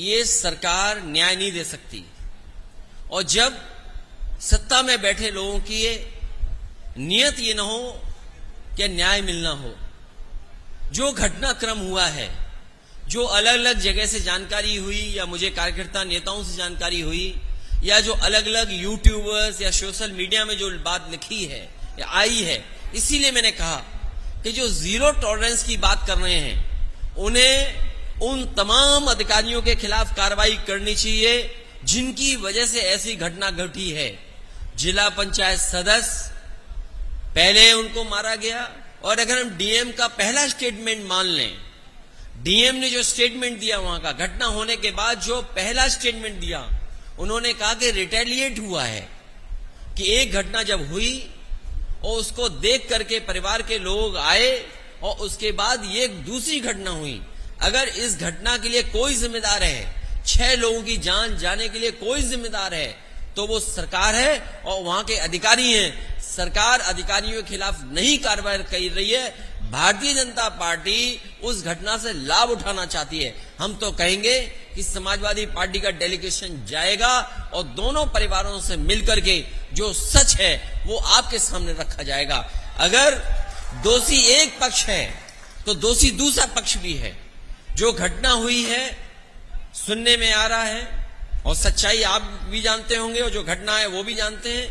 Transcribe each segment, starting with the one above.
ये सरकार न्याय नहीं दे सकती। और जब सत्ता में बैठे लोगों की ये नियत ये ना हो कि न्याय मिलना हो, जो घटनाक्रम हुआ है, जो अलग अलग जगह से जानकारी हुई या मुझे कार्यकर्ता नेताओं से जानकारी हुई, या जो अलग अलग यूट्यूबर्स या सोशल मीडिया में जो बात लिखी है, या आई है, इसीलिए मैंने कहा कि जो ज़ीरो टॉलरेंस की बात कर रहे हैं, उन्हें उन तमाम अधिकारियों के खिलाफ कार्रवाई करनी चाहिए, जिनकी वजह से ऐसी घटना घटी है। जिला पंचायत सदस्य पहले उनको मारा गया, और अगर हम डीएम का पहला स्टेटमेंट मान लें, डीएम ने जो स्टेटमेंट दिया वहाँ का, घटना होने के बाद जो पहला स्टेटमेंट दिया, उन्होंने कहा कि रिटेलिएट हुआ है, कि एक घटना जब हुई, और उसको देख करके परिवार के लोग आए, और उसके बाद ये दूसरी घटना हुई अगर इस घटना के लिए कोई जिम्मेदार है, छह लोगों की जान जाने के लिए कोई जिम्मेदार है तो वो सरकार है और वहाँ के अधिकारी हैं। सरकार अधिकारियों के खिलाफ नहीं कार्रवाई कर रही है। भारतीय जनता पार्टी उस घटना से लाभ उठाना चाहती है। हम तो कहेंगे कि समाजवादी पार्टी का डेलीगेशन जाएगा और दोनों परिवारों से मिलकर के जो सच है, वो आपके सामने रखा जाएगा। अगर दोषी एक पक्ष है तो दोषी दूसरा पक्ष भी है। जो घटना हुई है, सुनने में आ रहा है, और सच्चाई आप भी जानते होंगे, और जो घटना है वो भी जानते हैं,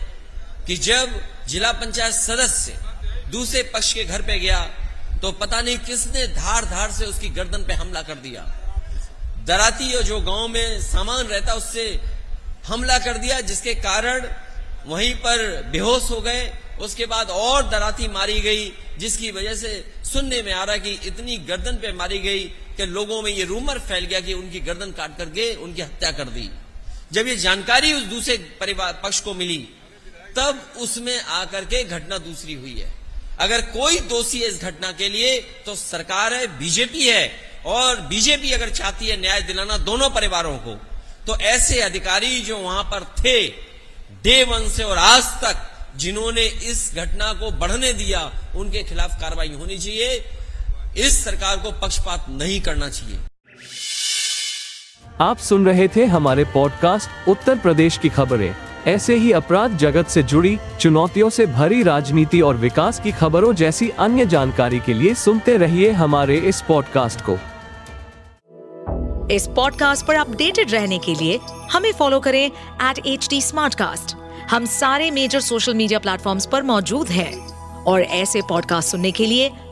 कि जब जिला पंचायत सदस्य दूसरे पक्ष के घर पे गया तो पता नहीं किसने धार धार से उसकी गर्दन पे हमला कर दिया। दराती और जो गाँव में सामान रहता, उससे हमला कर दिया, जिसके कारण वहीं पर बेहोश हो गए। उसके बाद और दराती मारी गई, जिसकी वजह से सुनने में आ रहा कि इतनी गर्दन पे मारी गई कि लोगों में ये रूमर फैल गया कि उनकी गर्दन काट करके उनकी हत्या कर दी। जब ये जानकारी उस दूसरे परिवार, पक्ष को मिली, तब उसमें आकर के घटना दूसरी हुई है। अगर कोई दोषी है इस घटना के लिए तो सरकार है, बीजेपी है, और बीजेपी अगर चाहती है न्याय दिलाना दोनों परिवारों को तो ऐसे अधिकारी जो वहाँ पर थे डे वन से और आज तक, जिन्होंने इस घटना को बढ़ने दिया, उनके खिलाफ कार्रवाई होनी चाहिए। इस सरकार को पक्षपात नहीं करना चाहिए। आप सुन रहे थे हमारे पॉडकास्ट उत्तर प्रदेश की खबरें। ऐसे ही अपराध जगत से जुड़ी चुनौतियों से भरी राजनीति और विकास की खबरों जैसी अन्य जानकारी के लिए सुनते रहिए हमारे इस पॉडकास्ट को। इस पॉडकास्ट पर अपडेटेड रहने के लिए हमें फॉलो करें एट एच डी हम सारे मेजर सोशल मीडिया प्लेटफॉर्म पर मौजूद हैं। और ऐसे पॉडकास्ट सुनने के लिए